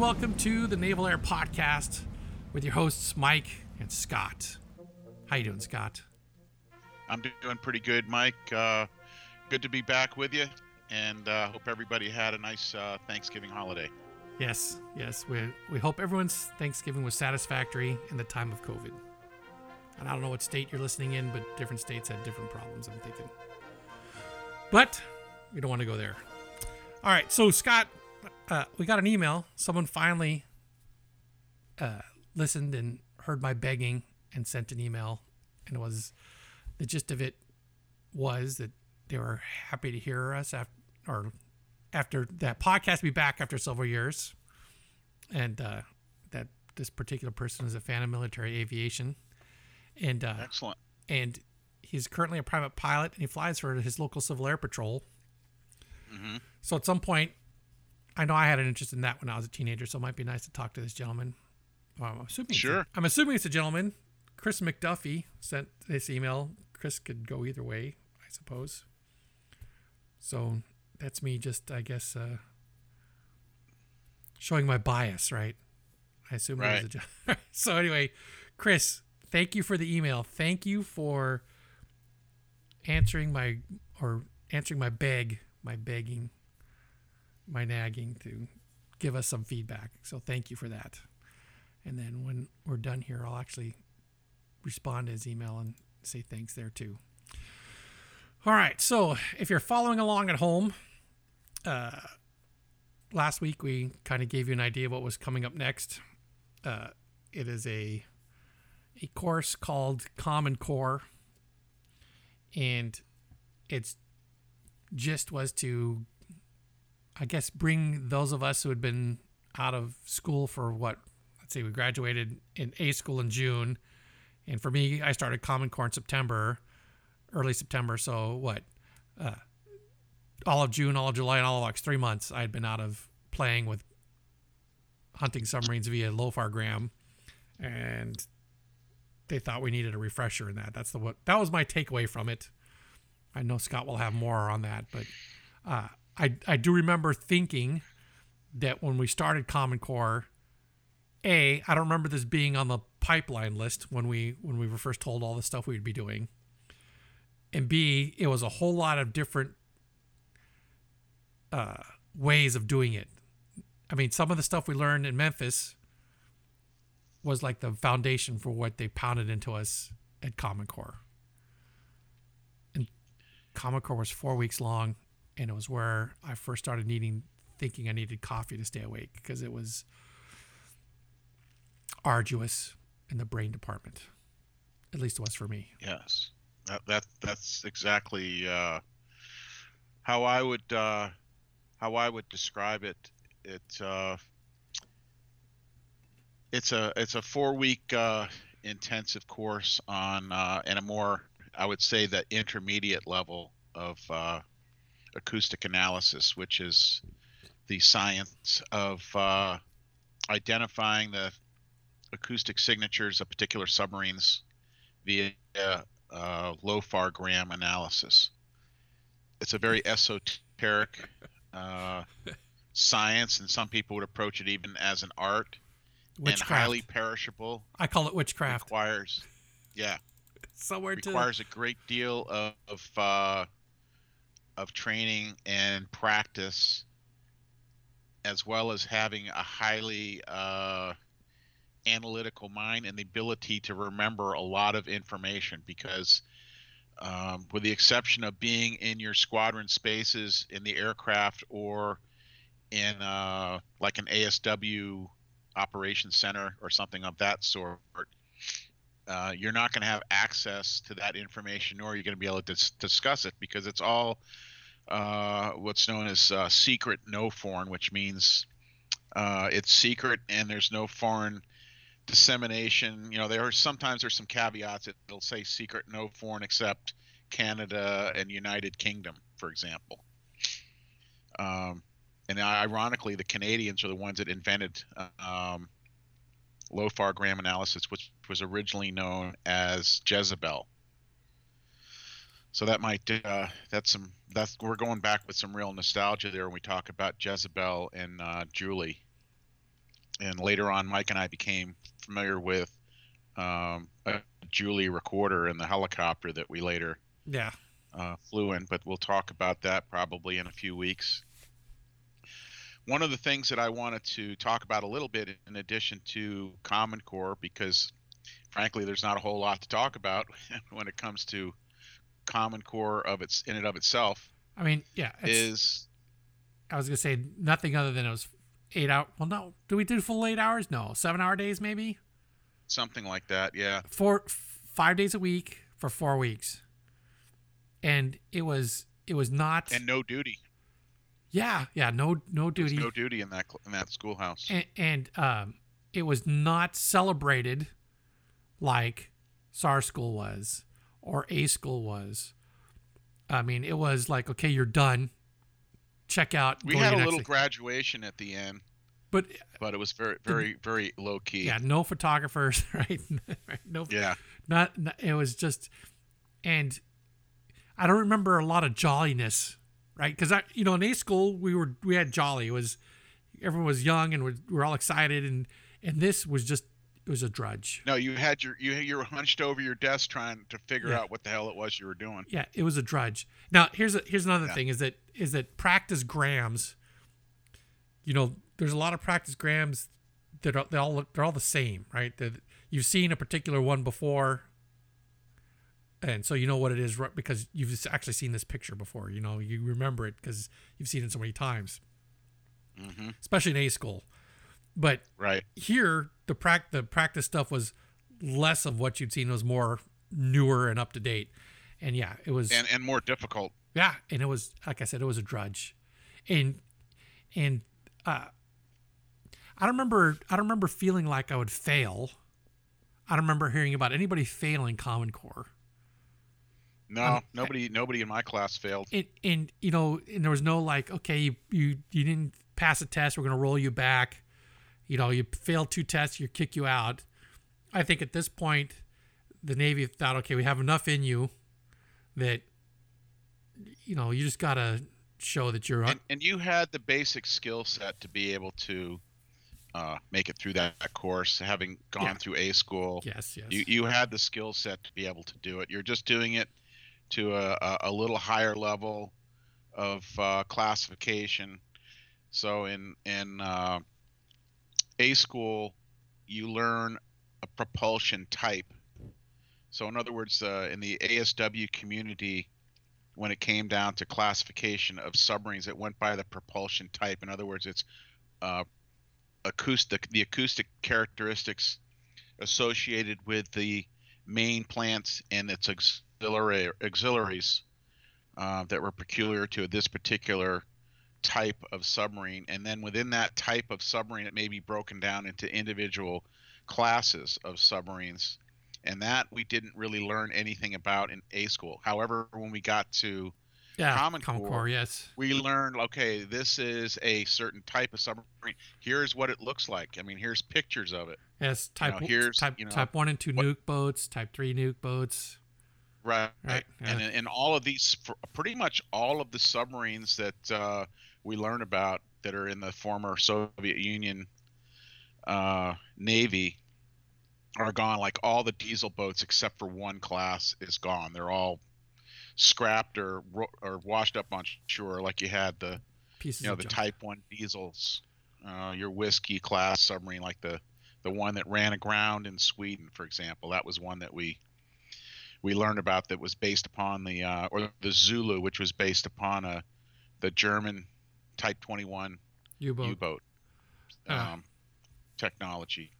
And welcome to the Naval Air Podcast with your hosts Mike and Scott. How you doing, Scott? I'm doing pretty good, Mike. Uh, good to be back with you, and uh, hope everybody had a nice uh, Thanksgiving holiday. Yes, yes. We we hope everyone's Thanksgiving was satisfactory in the time of COVID. And I don't know what state you're listening in, but different states had different problems. I'm thinking, but we don't want to go there. All right, so Scott, uh, we got an email. Someone finally uh, listened and heard my begging and sent an email, and it was the gist of it was that they were happy to hear us after or after that podcast be back after several years, and uh, that this particular person is a fan of military aviation, and uh, Excellent. and he's currently a private pilot and he flies for his local civil air patrol. hmm So at some point, I know I had an interest in that when I was a teenager, so it might be nice to talk to this gentleman. Well, I'm assuming it's a- Sure. I'm assuming it's a gentleman. Chris McDuffie sent this email. Chris could go either way, I suppose. So that's me just, I guess, uh, showing my bias, right? I assume it was a gen- so anyway, Chris, thank you for the email. Thank you for answering my or answering my beg, my begging, my nagging to give us some feedback. So thank you for that. And then when we're done here, I'll actually respond to his email and say thanks there too. All right. So if you're following along at home, uh, last week we kind of gave you an idea of what was coming up next. Uh, it is a a course called Common Core, and its gist was to, I guess, bring those of us who had been out of school for what, let's say, we graduated in A school in June, and for me, I started Common Core in September, early September. So what, uh, all of June, all of July, and all of August, three months, I had been out of playing with hunting submarines via LOFAR and they thought we needed a refresher in that. That's the what that was my takeaway from it. I know Scott will have more on that, but uh, I I do remember thinking that when we started Common Core, a I don't remember this being on the pipeline list when we when we were first told all the stuff we'd be doing, and b it was a whole lot of different uh, ways of doing it. I mean, some of the stuff we learned in Memphis was like the foundation for what they pounded into us at Common Core. And Common Core was four weeks long, and it was where I first started needing, thinking I needed coffee to stay awake because it was arduous in the brain department. At least it was for me. Yes. That, that that's exactly uh, how I would uh, how I would describe it. It uh, it's a it's a four week uh, intensive course on uh, and a more I would say the intermediate level of uh, acoustic analysis, which is the science of uh, identifying the acoustic signatures of particular submarines via uh, LOFAR gram analysis. It's a very esoteric uh, science, and some people would approach it even as an art and highly perishable. I call it witchcraft. Requires, yeah, Somewhere to requires a great deal of of, uh, of training and practice, as well as having a highly uh, analytical mind and the ability to remember a lot of information. Because, um, with the exception of being in your squadron spaces in the aircraft or in uh, like an ASW operations center or something of that sort, uh, you're not going to have access to that information, nor are you going to be able to dis- discuss it because it's all uh, what's known as uh, secret no foreign, which means uh, it's secret and there's no foreign dissemination. You know, there are sometimes there's some caveats. It'll say secret no foreign except Canada and United Kingdom, for example. Um, and ironically, the Canadians are the ones that invented um, LOFAR gram analysis, which was originally known as Jezebel. So that might uh, that's some that's we're going back with some real nostalgia there when we talk about Jezebel and uh, Julie. and later on, Mike and I became familiar with um, a Julie recorder in the helicopter that we later yeah uh, flew in. But we'll talk about that probably in a few weeks. One of the things that I wanted to talk about a little bit, in addition to Common Core, because frankly, there's not a whole lot to talk about when it comes to Common Core of its in and of itself. I mean, yeah, is I was gonna say nothing other than it was eight hour. Well, no, do we do full eight hours? No, seven hour days maybe. Something like that, yeah. Four, five days a week for four weeks, and it was it was not and no duty. Yeah, yeah, no no duty. no duty in that in that schoolhouse. And, and um, it was not celebrated like SAR school was or A school was. I mean, it was like, okay, you're done. Check out. We had a little graduation at the end, but but it was very, very, very low key. Yeah, no photographers, right? no. Yeah. Not, not. It was just, and I don't remember a lot of jolliness, right? Because I, you know, in A school we were we had jolly. It was everyone was young and we were all excited, and and this was just it was a drudge. No, you had your you you were hunched over your desk trying to figure yeah. out what the hell it was you were doing. Yeah, it was a drudge. Now here's a, here's another yeah. thing is that is that practice grams. You know, there's a lot of practice grams that are, they all look, they're all the same, right? That you've seen a particular one before, and so you know what it is because you've actually seen this picture before. You know, you remember it because you've seen it so many times, mm-hmm. especially in A school. But right here, the prac the practice stuff was less of what you'd seen. It was more newer and up to date. And yeah, it was and, and more difficult. Yeah, and it was like I said, it was a drudge. And and uh I don't remember I don't remember feeling like I would fail. I don't remember hearing about anybody failing Common Core. No, um, nobody nobody in my class failed. And, and you know, and there was no like, okay, you you, you didn't pass a test, we're gonna roll you back you know, you fail two tests, you kick you out. I think at this point, the Navy thought, okay, we have enough in you that, you know, you just got to show that you're. And, and, you had the basic skill set to be able to uh, make it through that, that course, having gone yeah. through A school. Yes, yes. You, you had the skill set to be able to do it. You're just doing it to a, a little higher level of uh, classification. So in in uh, a school, you learn a propulsion type. So, in other words, uh, in the ASW community, when it came down to classification of submarines, it went by the propulsion type. In other words, it's uh, acoustic, the acoustic characteristics associated with the main plants and its auxiliary auxiliaries uh, that were peculiar to this particular type of submarine, and then within that type of submarine, it may be broken down into individual classes of submarines, and that we didn't really learn anything about in A school. However, when we got to yeah, Common, Common Core, Core, yes, we learned okay, this is a certain type of submarine. Here's what it looks like. I mean, here's pictures of it. Yes, type you know, here's type, you know, type one and two what, nuke boats, type three nuke boats. Right, right, yeah. and and all of these, pretty much all of the submarines that uh, we learn about that are in the former Soviet Union uh, Navy are gone. Like all the diesel boats except for one class is gone. They're all scrapped or or washed up on shore. Like you had the Pieces you know the junk. Type One diesels, uh, your whiskey class submarine, like the the one that ran aground in Sweden, for example. That was one that we we learned about that was based upon the uh, or the Zulu, which was based upon a the German Type 21 U-boat, U-boat ah. um, technology.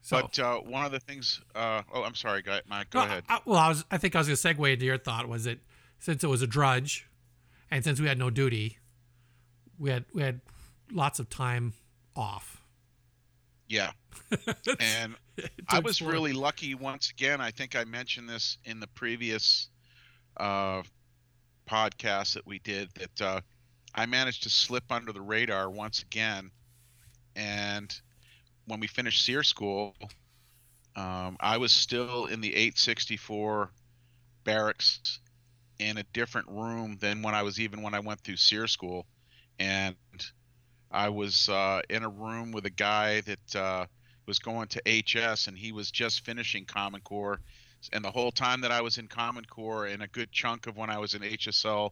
So, but uh, one of the things, uh, oh, I'm sorry, go, Mike, go well, ahead. I, well, I was, I think I was going to segue into your thought was that since it was a drudge, and since we had no duty, we had we had lots of time off. Yeah, and I was really lucky. Once again, I think I mentioned this in the previous uh, podcast that we did that uh, I managed to slip under the radar once again. And when we finished SERE school, um, I was still in the 864 barracks in a different room than when I was even when I went through SERE school. And I was uh, in a room with a guy that uh, was going to HS, and he was just finishing Common Core. And the whole time that I was in Common Core, and a good chunk of when I was in HSL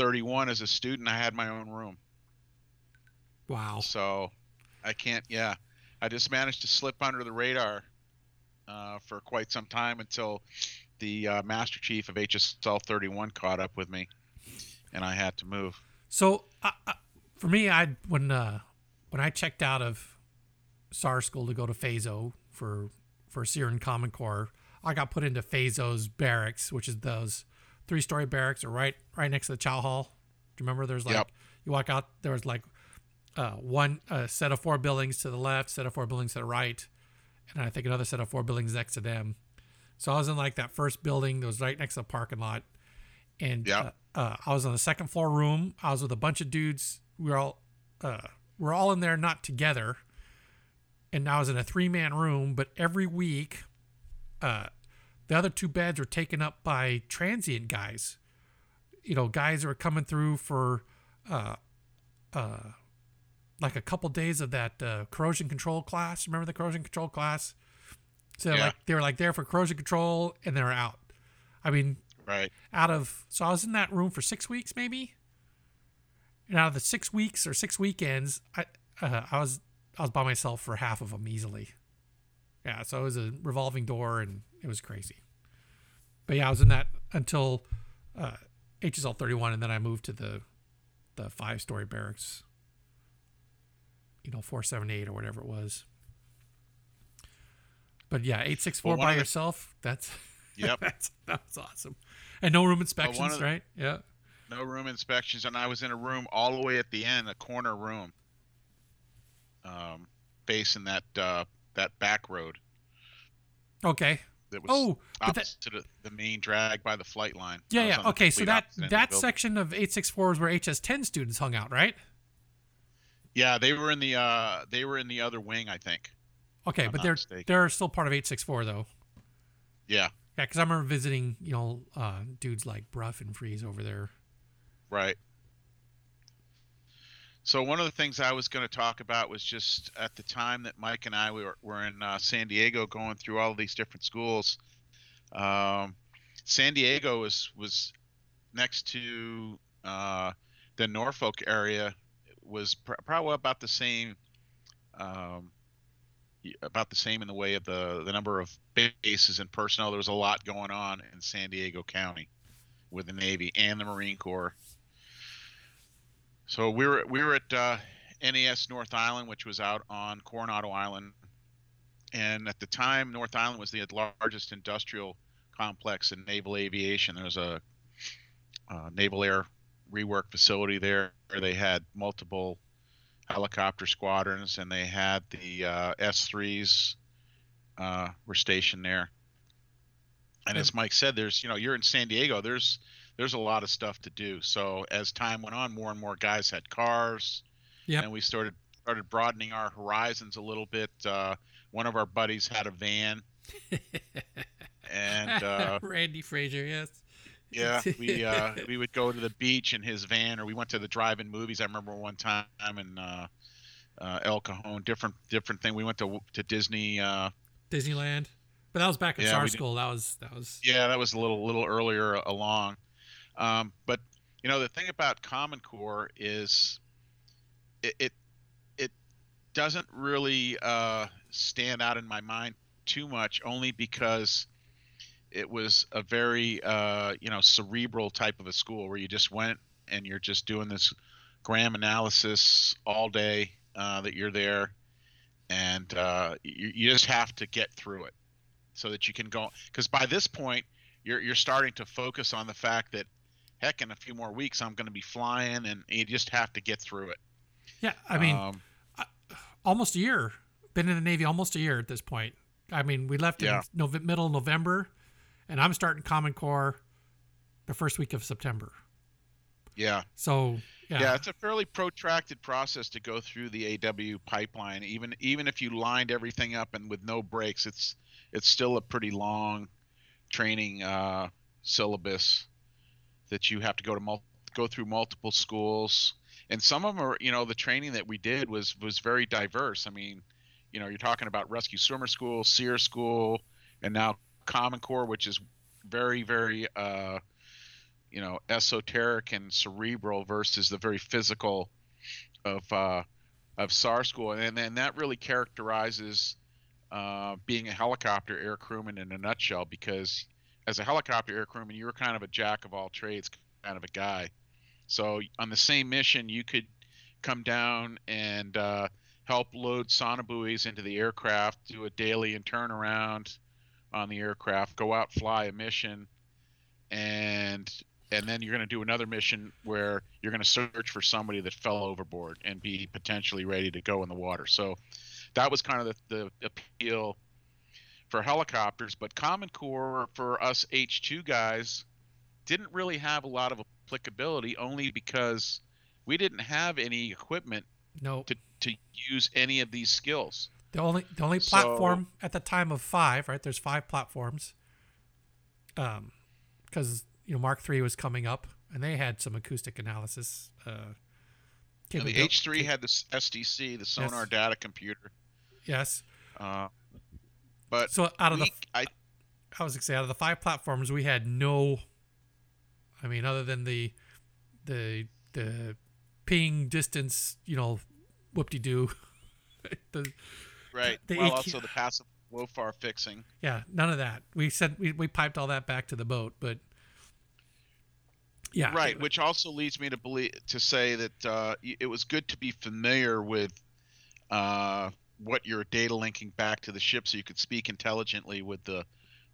31 as a student, I had my own room. Wow. So I can't, yeah. I just managed to slip under the radar uh, for quite some time until the uh, Master Chief of HSL 31 caught up with me, and I had to move. So uh, for me, I when uh, when I checked out of SAR school to go to FASO for for SERE Common Core, I got put into FASO's barracks, which is those three story barracks are right right next to the chow hall. Do you remember? There's like yep. you walk out, there was like uh, one uh, set of four buildings to the left, set of four buildings to the right, and I think another set of four buildings next to them. So I was in like that first building that was right next to the parking lot, and yep. uh, uh I was on the second floor room. I was with a bunch of dudes. We were all uh, we we're all in there, not together, and now I was in a three man room. But every week, uh, the other two beds were taken up by transient guys. You know, guys who are coming through for uh, uh, like a couple days of that uh, corrosion control class. Remember the corrosion control class? So yeah. like they were like there for corrosion control and they were out. I mean, right. Out of so I was in that room for six weeks maybe. And out of the six weeks or six weekends, I uh, I was I was by myself for half of them easily. Yeah, so it was a revolving door and it was crazy. But yeah, I was in that until uh, HSL 31, and then I moved to the the five story barracks you know, 478 or whatever it was. But yeah, 864 well, by yourself, the, that's Yep. that's that's awesome. And no room inspections, well, right? Yeah. No room inspections and I was in a room all the way at the end, a corner room. Um facing that uh that back road. Okay. That was oh, opposite that, the, the main drag by the flight line. Yeah, yeah. Okay, so that that section of 864 is where HS10 students hung out, right? Yeah, they were in the uh, they were in the other wing, I think. Okay, but they're mistaken. they're still part of eight six four though. Yeah. Yeah, because I remember visiting, you know, uh, dudes like Bruff and Freeze over there. Right. So one of the things I was going to talk about was just at the time that Mike and I were, were in uh, San Diego going through all of these different schools. Um, San Diego was was next to uh, the Norfolk area was pr- probably about the same, um, about the same in the way of the the number of bases and personnel. There was a lot going on in San Diego County with the Navy and the Marine Corps. So we were we were at uh, NAS North Island, which was out on Coronado Island, and at the time, North Island was the largest industrial complex in naval aviation. There was a uh, naval air rework facility there. They had multiple helicopter squadrons, and they had the uh, S3s uh, were stationed there. And as Mike said, there's you know you're in San Diego. There's there's a lot of stuff to do. So as time went on, more and more guys had cars. Yeah. And we started started broadening our horizons a little bit. Uh, one of our buddies had a van. and uh, Randy Fraser, yes. Yeah, we uh, we would go to the beach in his van, or we went to the drive-in movies. I remember one time in uh, uh, El Cajon, different different thing. We went to to Disney. Uh, Disneyland, but that was back in yeah, SAR school. That was that was. Yeah, that was a little little earlier along. Um, but you know the thing about Common Core is it it, it doesn't really uh, stand out in my mind too much, only because it was a very uh, you know cerebral type of a school where you just went and you're just doing this gram analysis all day uh, that you're there, and uh, you, you just have to get through it so that you can go. Because by this point, you're you're starting to focus on the fact that heck, in a few more weeks, I'm going to be flying, and you just have to get through it. Yeah, I mean, um, almost a year. Been in the Navy almost a year at this point. I mean, we left yeah. in Nov- middle November and I'm starting Common Core the first week of September. Yeah. So yeah. yeah, it's a fairly protracted process to go through the AW pipeline. Even even if you lined everything up and with no breaks, it's it's still a pretty long training uh, syllabus that you have to go to multiple go through multiple schools, and some of them are, you know, the training that we did was was very diverse. I mean, you know, you're talking about rescue swimmer school, SERE school, and now Common Core, which is very, very, uh, you know, esoteric and cerebral versus the very physical of uh, of SAR school, and and that really characterizes uh, being a helicopter air crewman in a nutshell. Because as a helicopter air crewman, you were kind of a jack of all trades kind of a guy. So on the same mission, you could come down and uh, help load sonobuoys into the aircraft, do a daily and turnaround on the aircraft, go out fly a mission, and and then you're going to do another mission where you're going to search for somebody that fell overboard and be potentially ready to go in the water. So that was kind of the, the appeal for helicopters. But Common Core for us H2 guys didn't really have a lot of applicability only because we didn't have any equipment no. to, to use any of these skills. The only the only platform so, at the time of five, right? There's five platforms. Um, because you know Mark three was coming up, and they had some acoustic analysis. Uh, the H three had the SDC, the sonar yes. data computer. Yes. Uh, but so out of we, the, I, I was gonna say out of the five platforms, we had no. I mean, other than the, the the ping distance, you know, whoop de doo. Right. The well, EQ. also the passive LOFAR fixing. Yeah, none of that. We said we, we piped all that back to the boat, but yeah. Right, which also leads me to believe to say that uh, it was good to be familiar with uh, what you're data linking back to the ship, so you could speak intelligently with the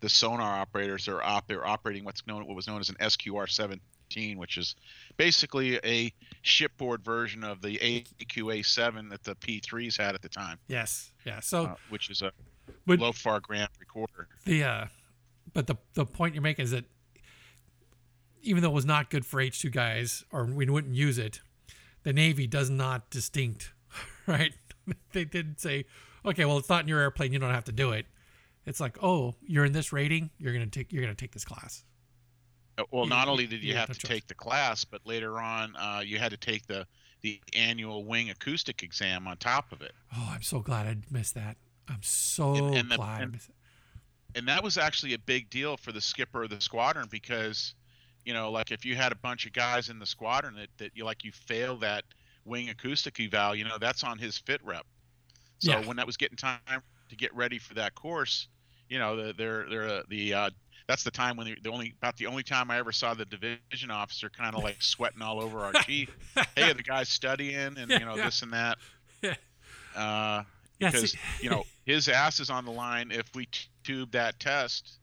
the sonar operators or op- they're operating what's known what was known as an SQR 17, which is basically a shipboard version of the AQA7 that the P3s had at the time. Yes. Yeah. So, uh, which is a LOFAR gram recorder. The uh, but the the point you're making is that even though it was not good for H2 guys, or we wouldn't use it, the Navy does not distinct, right? they didn't say, okay, well, it's not in your airplane, you don't have to do it. It's like, oh, you're in this rating, you're gonna take you're gonna take this class. Uh, well, not only did you have to take the class, but later on, uh, you had to take the the annual wing acoustic exam on top of it. Oh, I'm so glad I missed that. I'm so and, and the, glad. And, and that was actually a big deal for the skipper of the squadron because, you know, like if you had a bunch of guys in the squadron that, that you like you fail that wing acoustic eval, you know, that's on his fit rep. So yeah. when that was getting time to get ready for that course, you know, the, they're they're uh, the uh, that's the time when the, the, only about the only time I ever saw the division officer kind of like sweating all over our chief. hey, the guy's studying and yeah, you know yeah. this and that. Yeah. Uh, because you know his ass is on the line if we tube that test,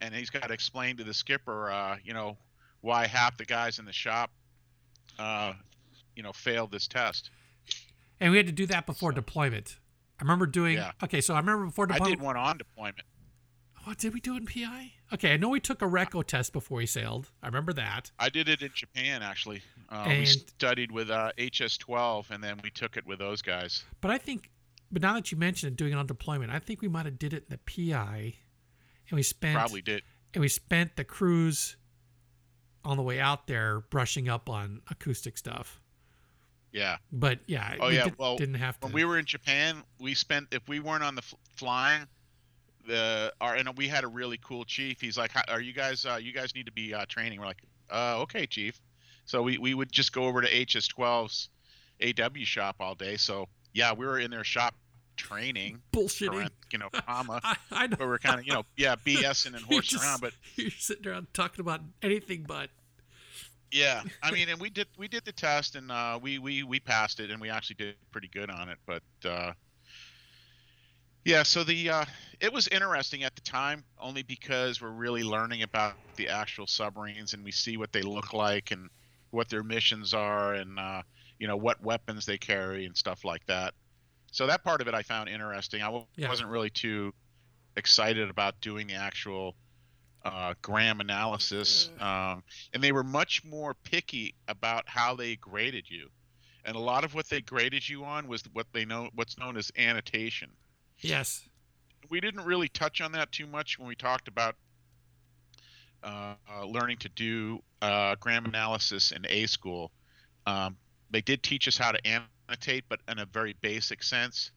and he's got to explain to the skipper, uh, you know, why half the guys in the shop, uh, you know, failed this test. And we had to do that before so, deployment. I remember doing. Yeah. Okay, so I remember before deployment. I did one on deployment. What did we do it in PI? Okay, I know we took a reco test before we sailed. I remember that. I did it in Japan actually. Uh, we studied with uh, HS12, and then we took it with those guys. But I think but now that you mentioned it, doing it on deployment, I think we might have did it in the PI, and we spent probably did, and we spent the cruise on the way out there brushing up on acoustic stuff. Yeah. But yeah. Oh yeah. Did, well, didn't have to. When we were in Japan, we spent if we weren't on the flying, the our and we had a really cool chief. He's like, "Are you guys? Uh, you guys need to be uh, training." We're like, uh, "Okay, chief." So we we would just go over to HS12's AW shop all day. So yeah, we were in their shop training. Bullshitting. you know, comma. I, I know. But we're kind of, you know, yeah, BSing and horsing around. But you're sitting around talking about anything but. Yeah, I mean, and we did we did the test and uh, we we we passed it and we actually did pretty good on it. But uh, yeah, so the uh, it was interesting at the time only because we're really learning about the actual submarines and we see what they look like and what their missions are and uh, you know what weapons they carry and stuff like that. So that part of it I found interesting. I w- yeah. wasn't really too excited about doing the actual uh, gram analysis, um, and they were much more picky about how they graded you. And a lot of what they graded you on was what they know what's known as annotation. Yes. We didn't really touch on that too much when we talked about uh, learning to do uh, gram analysis in A school, um, they did teach us how to annotate, but in a very basic sense.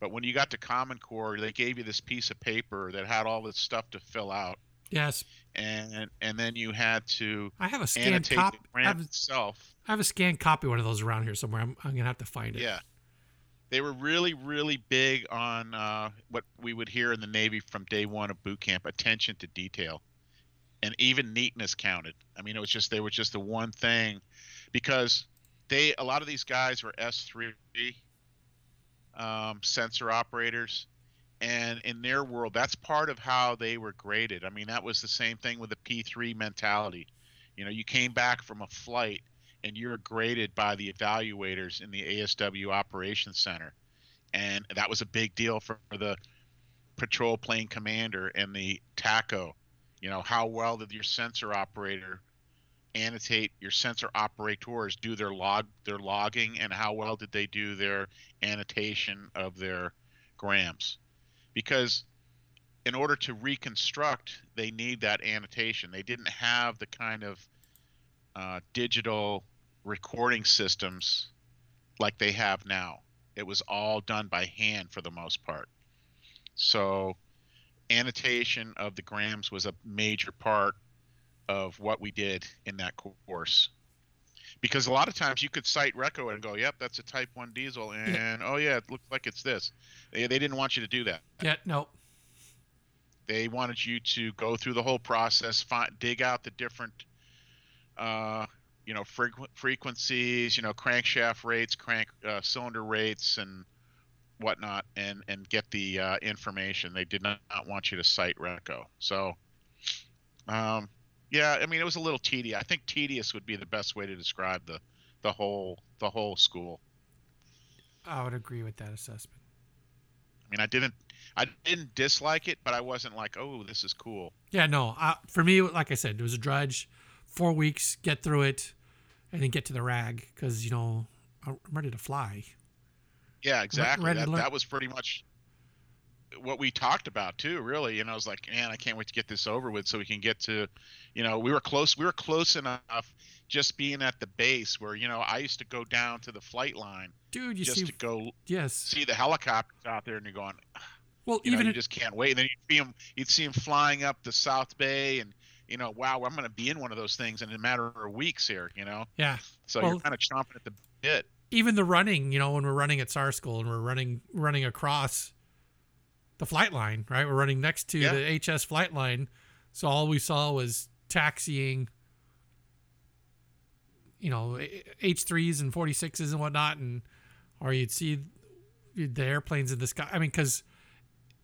But when you got to Common Core, they gave you this piece of paper that had all this stuff to fill out. Yes. And and then you had to I have a scanned copy. I have, itself. I have a scanned copy of one of those around here somewhere. I'm, I'm gonna have to find it. Yeah. They were really, really big on uh, what we would hear in the Navy from day one of boot camp: attention to detail, and even neatness counted. I mean, it was just they were just the one thing, because they a lot of these guys were S three um, sensor operators, and in their world, that's part of how they were graded. I mean, that was the same thing with the P three mentality. You know, you came back from a flight and you're graded by the evaluators in the ASW Operations Center. And that was a big deal for the patrol plane commander and the TACCO. You know, how well did your sensor operator annotate your sensor operators do their log their logging and how well did they do their annotation of their grams? Because in order to reconstruct, they need that annotation. They didn't have the kind of uh, digital recording systems like they have now. It was all done by hand for the most part. So, annotation of the grams was a major part of what we did in that course. Because a lot of times you could sight Reco and go, "Yep, that's a Type One diesel," and yeah. "Oh yeah, it looks like it's this." They, they didn't want you to do that. Yeah, no. They wanted you to go through the whole process, find, dig out the different uh, you know frequ- frequencies, you know crankshaft rates, crank uh, cylinder rates, and whatnot, and and get the uh, information. They did not, not, want you to sight Reco. So, um, yeah, I mean it was a little tedious. I think tedious would be the best way to describe the the whole the whole school. I would agree with that assessment. I mean, I didn't I didn't dislike it, but I wasn't like, oh, this is cool. Yeah, no. Uh, for me, like I said, it was a drudge four weeks, get through it, and then get to the rag because you know I'm ready to fly. Yeah, exactly. That, that, was pretty much what we talked about too. Really, you know, I was like, man, I can't wait to get this over with so we can get to, you know, we were close. We were close enough just being at the base where you know I used to go down to the flight line, dude. You just see, to go yes see the helicopters out there, and you're going. Well, you even know, you just can't wait. And then you'd see them, you'd see them flying up the South Bay, and you know, wow, I'm going to be in one of those things in a matter of weeks here, you know? Yeah. So well, you're kind of chomping at the bit. Even the running, you know, when we're running at SAR school and we're running running across the flight line, right? We're running next to yeah. the HS flight line. So all we saw was taxiing, you know, H3s and 46s and whatnot. And, or you'd see the airplanes in the sky. I mean, because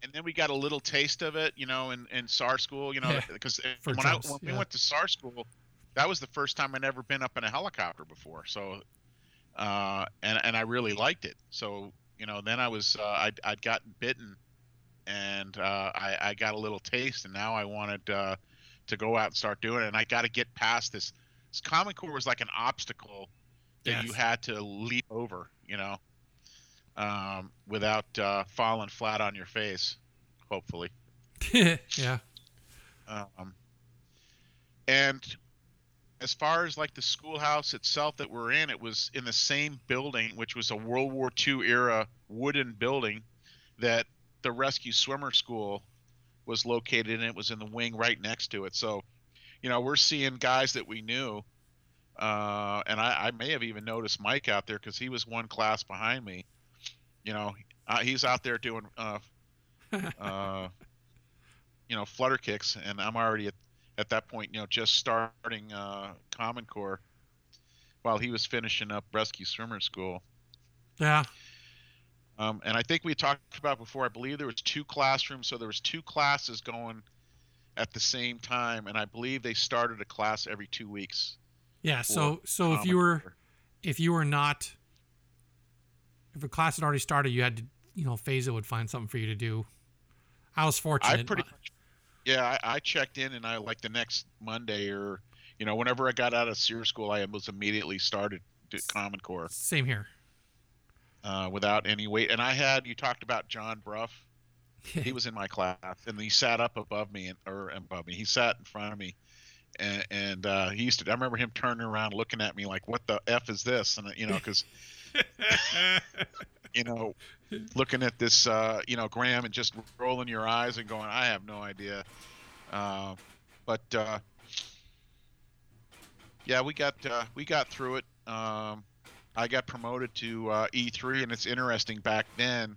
and then we got a little taste of it, you know, in, in SAR school, you know, because yeah, when, I, when yeah. we went to SAR school, that was the first time I'd ever been up in a helicopter before. So, uh, and and I really liked it. So, you know, then I was uh, I'd, I'd gotten bitten, and uh, I, I got a little taste, and now I wanted uh, to go out and start doing it. And I got to get past this. This Common Core was like an obstacle that yes. you had to leap over, you know um, without uh, falling flat on your face, hopefully. yeah. Um, and as far as like the schoolhouse itself that we're in, it was in the same building, which was a World War II era wooden building that the rescue swimmer school was located and It was in the wing right next to it. So, you know, we're seeing guys that we knew. Uh, and I, I may have even noticed Mike out there because he was one class behind me you know, uh, he's out there doing, uh, uh, you know, flutter kicks, and I'm already at, at that point, you know, just starting uh, Common Core while he was finishing up rescue swimmer school. Yeah. Um, and I think we talked about before. I believe there was two classrooms, so there was two classes going at the same time, and I believe they started a class every two weeks. Yeah. So so if you were if you were not if a class had already started, you had to, you know, FASO would find something for you to do. I was fortunate. I pretty much, yeah, I, I, checked in and I like the next Monday or, you know, whenever I got out of SERE school, I was immediately started Common Core. Same here. Uh, without any wait. and I had you talked about John Bruff. he was in my class, and he sat up above me, and, or above me. He sat in front of me, and, and uh, he used to. I remember him turning around, looking at me like, "What the f is this?" And you know, because you know, looking at this, uh, you know, gram, and just rolling your eyes and going, "I have no idea." Uh, but uh, yeah, we got uh, we got through it. Um, I got promoted to uh, E3, and it's interesting back then.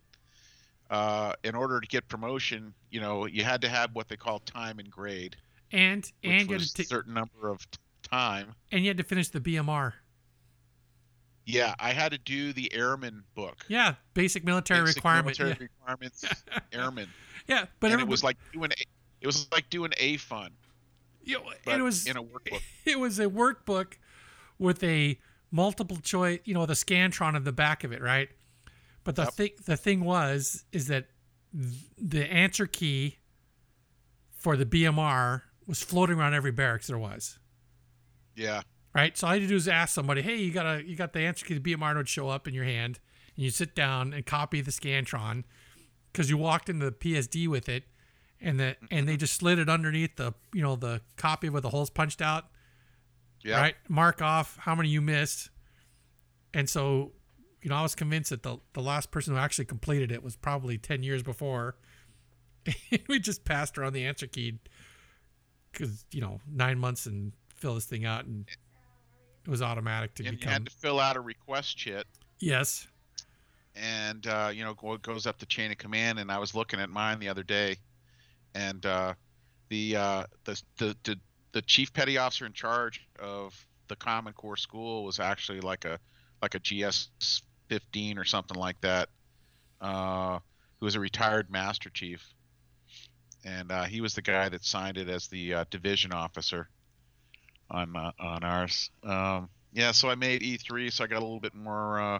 Uh, in order to get promotion, you know, you had to have what they call time and grade, and and which was t- a certain number of t- time. And you had to finish the BMR. Yeah, I had to do the airman book. Yeah, basic military basic requirement. Military yeah. requirements, airman. Yeah, but it was like doing a, it was like doing a fun. You know, it was in a workbook. It was a workbook with a multiple choice, you know, the scantron in the back of it, right? But the Yep. thing the thing was is that the answer key for the BMR was floating around every barracks there was. Yeah, Right? So all you had to do is ask somebody, "Hey, you got a you got the answer key to the BMR would show up in your hand." And you sit down and copy the scantron cuz you walked into the PSD with it and the and they mm-hmm. just slid it underneath the, you know, the copy with the holes punched out yeah. right? Mark off how many you missed. And so, you know, I was convinced that the, the last person who actually completed it was probably 10 years before. we just passed around the answer key because, you know, nine months and fill this thing out. And it was automatic to And you had to fill out a request sheet, yes. and uh, you know, go- goes up the chain of command. And I was looking at mine the other day, and uh, the, uh, the the the the chief petty officer in charge of the Common Core school was actually like a like a GS 15 or something like that, uh, who was a retired master chief, and uh, he was the guy that signed it as the uh, division officer on uh, on ours. Um, yeah, so I made E3, so I got a little bit more uh,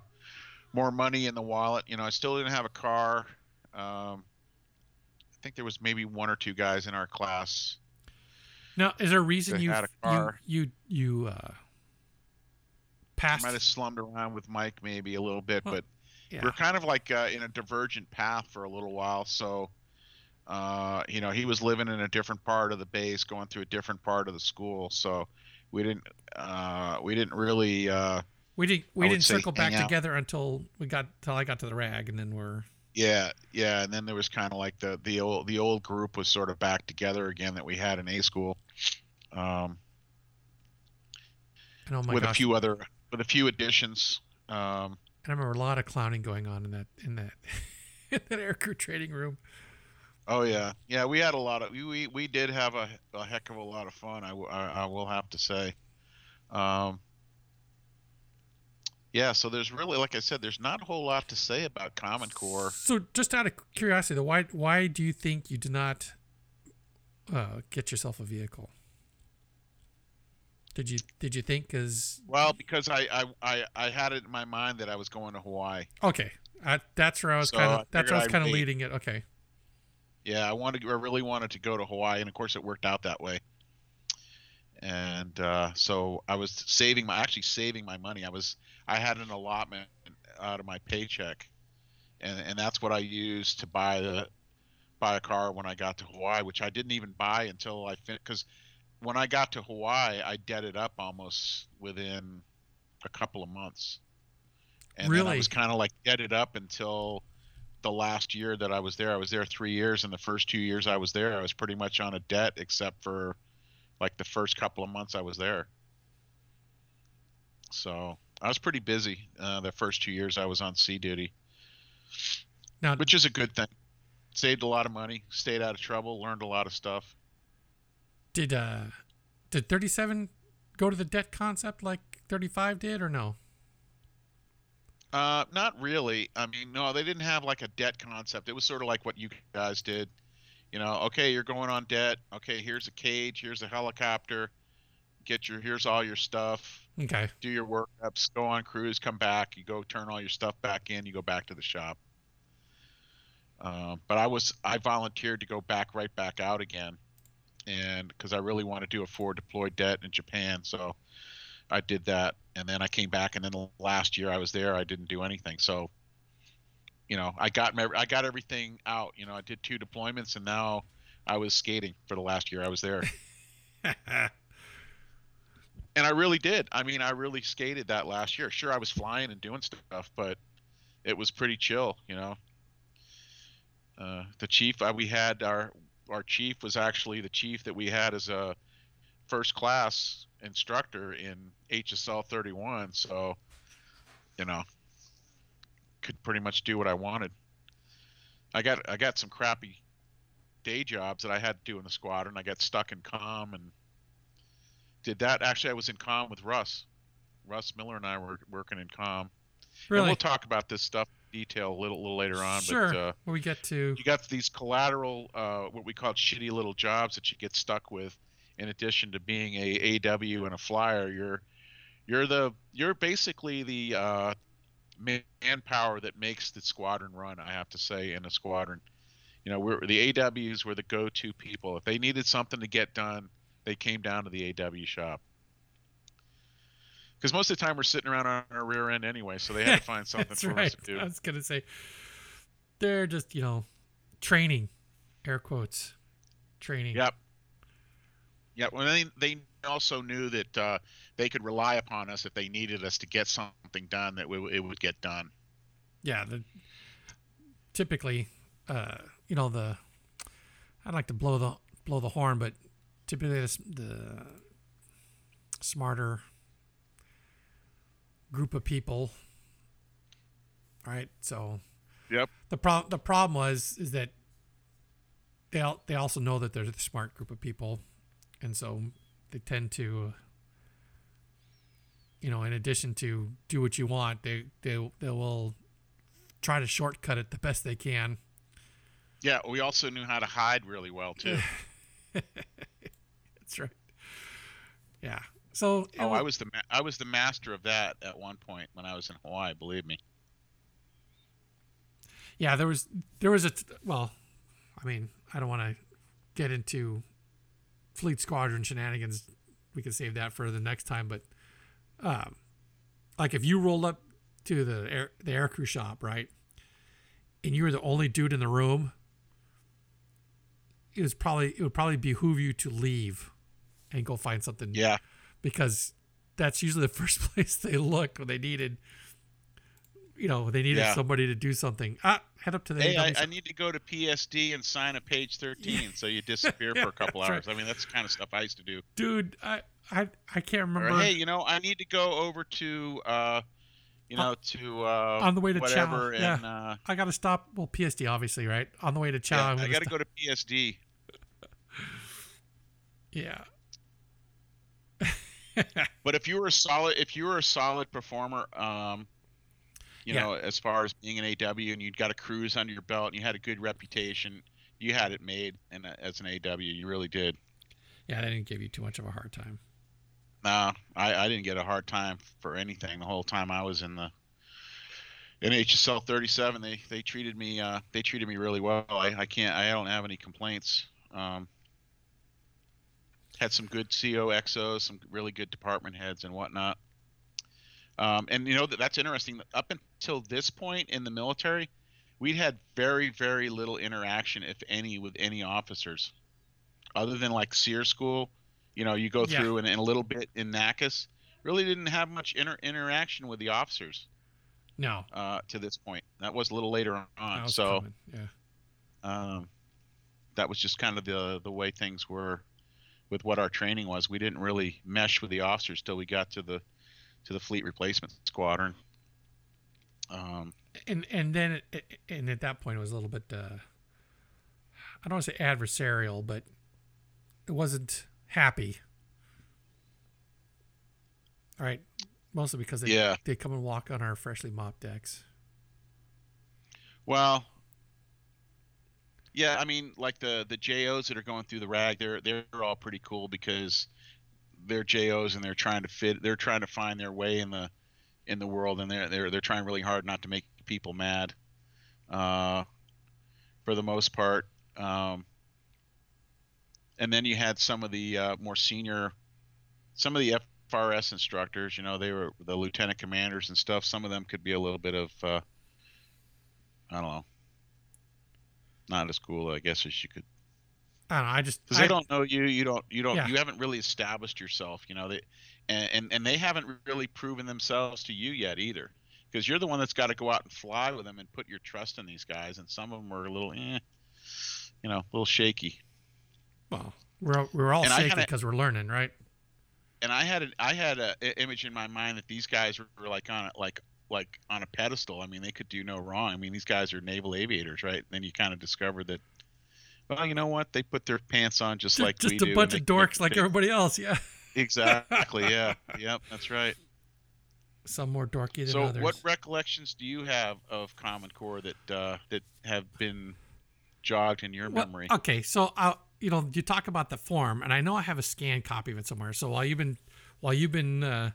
more money in the wallet. You know, I still didn't have a car. Um, I think there was maybe one or two guys in our class. Now, is there a reason you a you car. you you uh, I passed? might have slummed around with Mike maybe a little bit, Well, but yeah. we're kind of like uh, in a divergent path for a little while. So, uh, you know, he was living in a different part of the base, going through a different part of the school. So, we didn't uh, we didn't really uh, we didn't we didn't circle back out. together until we got till I got to the rag, and then we're yeah yeah. And then there was kind of like the the old the old group was sort of back together again that we had in A school. Um, and oh my with gosh, a few other with a few additions. Um, I remember a lot of clowning going on in that in that in that aircrew trading room. Oh yeah, yeah. We had a lot of we we, did have a, a heck of a lot of fun. I I will have to say. Um, yeah. So there's really, like I said, there's not a whole lot to say about Common Core. So, just out of curiosity, though, why why do you think you did not uh, get yourself a vehicle? Did you did you think because Well, because I, I I I had it in my mind that I was going to Hawaii. okay, I, that's where I was So, kind of that's where I was kind of leading it. Okay, Yeah, I wanted, I really wanted to go to Hawaii, and of course, it worked out that way. And uh, so I was saving my, actually saving my money. I was, I had an allotment out of my paycheck, and and that's what I used to buy the, buy a car when I got to Hawaii, which I didn't even buy until I finished. Because when I got to Hawaii, I debted up almost within a couple of months. And then I was kind of like debted up until the last year that I was there. I was there three years, and the first two years I was there, I was pretty much on a det, except for like the first couple of months I was there. So I was pretty busy uh, the first two years I was on sea duty, now which is a good thing. Saved a lot of money, stayed out of trouble, learned a lot of stuff. did uh did thirty seven go to the det concept like thirty five did or no? Uh, not really. I mean, no, they didn't have like a det concept. It was sort of like what you guys did. You know, okay, you're going on det. Okay, here's a cage. Here's a helicopter. Get your here's all your stuff. Okay, Do your workups. Go on cruise. Come back. You go turn all your stuff back in. You go back to the shop. Um, but I was I volunteered to go back right back out again, and because I really want to do a forward deployed det in Japan, so I did that, and then I came back, and then the last year I was there, I didn't do anything. So, you know, I got my, I got everything out. You know, I did two deployments, and now I was skating for the last year I was there. and I really did. I mean, I really skated that last year. Sure, I was flying and doing stuff, but it was pretty chill, you know. Uh, the chief uh, we had our our chief was actually the chief that we had as a first class instructor in HSL 31, so you know, could pretty much do what I wanted. I got I got some crappy day jobs that I had to do in the squadron. I got stuck in com and did that. Actually, I was in com with Russ. Russ Miller and I were working in com. Really? And we'll talk about this stuff in detail a little, little later on. Sure. But, uh, we get to you got these collateral, uh, what we call shitty little jobs that you get stuck with. In addition to being a AW and a flyer, you're you're the you're basically the uh, manpower that makes the squadron run. I have to say, in a squadron, you know, we're the AWs were the go-to people. If they needed something to get done, they came down to the AW shop. Because most of the time we're sitting around on our rear end anyway, so they had to find something for right. us to do. I was gonna say they're just you know training, air quotes, training. Yep. Yep. Well, they they also knew that uh, they could rely upon us if they needed us to get something done that we, it would get done. Yeah. The, typically, uh, you know the I'd like to blow the blow the horn, but typically the, the smarter group of people, right? So, yep. The problem the problem was is that they they also know that they're the smart group of people, and so they tend to, you know, in addition to do what you want, they they they will try to shortcut it the best they can. Yeah, we also knew how to hide really well too. That's right. Yeah. So oh, was, I was the ma- I was the master of that at one point when I was in Hawaii. Believe me. Yeah, there was there was a well, I mean, I don't want to get into fleet squadron shenanigans. We can save that for the next time. But um, like if you rolled up to the air the aircrew shop, right, and you were the only dude in the room, it was probably it would probably behoove you to leave and go find something. Yeah. Because that's usually the first place they look when they needed, you know, they needed yeah. somebody to do something. Ah, head up to the. Hey, I, I, need to go to PSD and sign a page thirteen. Yeah. So you disappear yeah, for a couple hours. Right. I mean, that's the kind of stuff I used to do. Dude, I I, I can't remember. Or, hey, you know, I need to go over to. uh you know, to uh, on the way to whatever, Chow. And, yeah. Uh, I got to stop. Well, PSD, obviously, right? On the way to Chow. Yeah, I got to go to PSD. yeah. but if you were a solid, if you were a solid performer, um, you yeah. know, as far as being an AW and you'd got a cruise under your belt and you had a good reputation, you had it made. And as an AW, you really did. Yeah, they didn't give you too much of a hard time. No, I, I didn't get a hard time for anything the whole time I was in the in HSL 37. They they treated me uh, they treated me really well. I, I can't I don't have any complaints. Um, had some good CO XOs, some really good department heads and whatnot. Um, and you know that that's interesting. Up until this point in the military, we'd had very very little interaction, if any, with any officers, other than like SERE school. You know, you go yeah. through and, and, a little bit in NACUS. Really didn't have much inter- interaction with the officers. No. Uh, to this point, that was a little later on. So, coming. yeah. Um, that was just kind of the the way things were with what our training was. We didn't really mesh with the officers till we got to the to the fleet replacement squadron. Um, and and then it, and at that point it was a little bit uh, I don't want to say adversarial, but it wasn't happy. All right, mostly because they yeah. they come and walk on our freshly mopped decks. Well, yeah, I mean, like the the JOs that are going through the rag, they're they're all pretty cool because they're JOs and they're trying to fit, they're trying to find their way in the in the world, and they're they're they're trying really hard not to make people mad. Uh, for the most part, um, and then you had some of the uh, more senior, some of the FRS instructors. You know, they were the lieutenant commanders and stuff. Some of them could be a little bit of, uh, I don't know, not as cool, I guess, as you could. I don't know. I just because they don't know you. You don't. You don't. Yeah. You haven't really established yourself. You know, they, and and, and they haven't really proven themselves to you yet either, because you're the one that's got to go out and fly with them and put your trust in these guys, and some of them are a little, eh, you know, a little shaky. Well, we're we're all and shaky because we're learning, right? And I had an I had a, a image in my mind that these guys were, were like on it like like on a pedestal. I mean, they could do no wrong. I mean, these guys are naval aviators, right? And then you kind of discover that, well, you know what? They put their pants on just, just like just a do, bunch of dorks like everybody else. Yeah. Exactly. Yeah. yep. That's right. Some more dorky than so others. So, what recollections do you have of Common Core that uh, that have been jogged in your well, memory? Okay, so I, uh, you know, you talk about the form, and I know I have a scanned copy of it somewhere. So while you've been while you've been uh,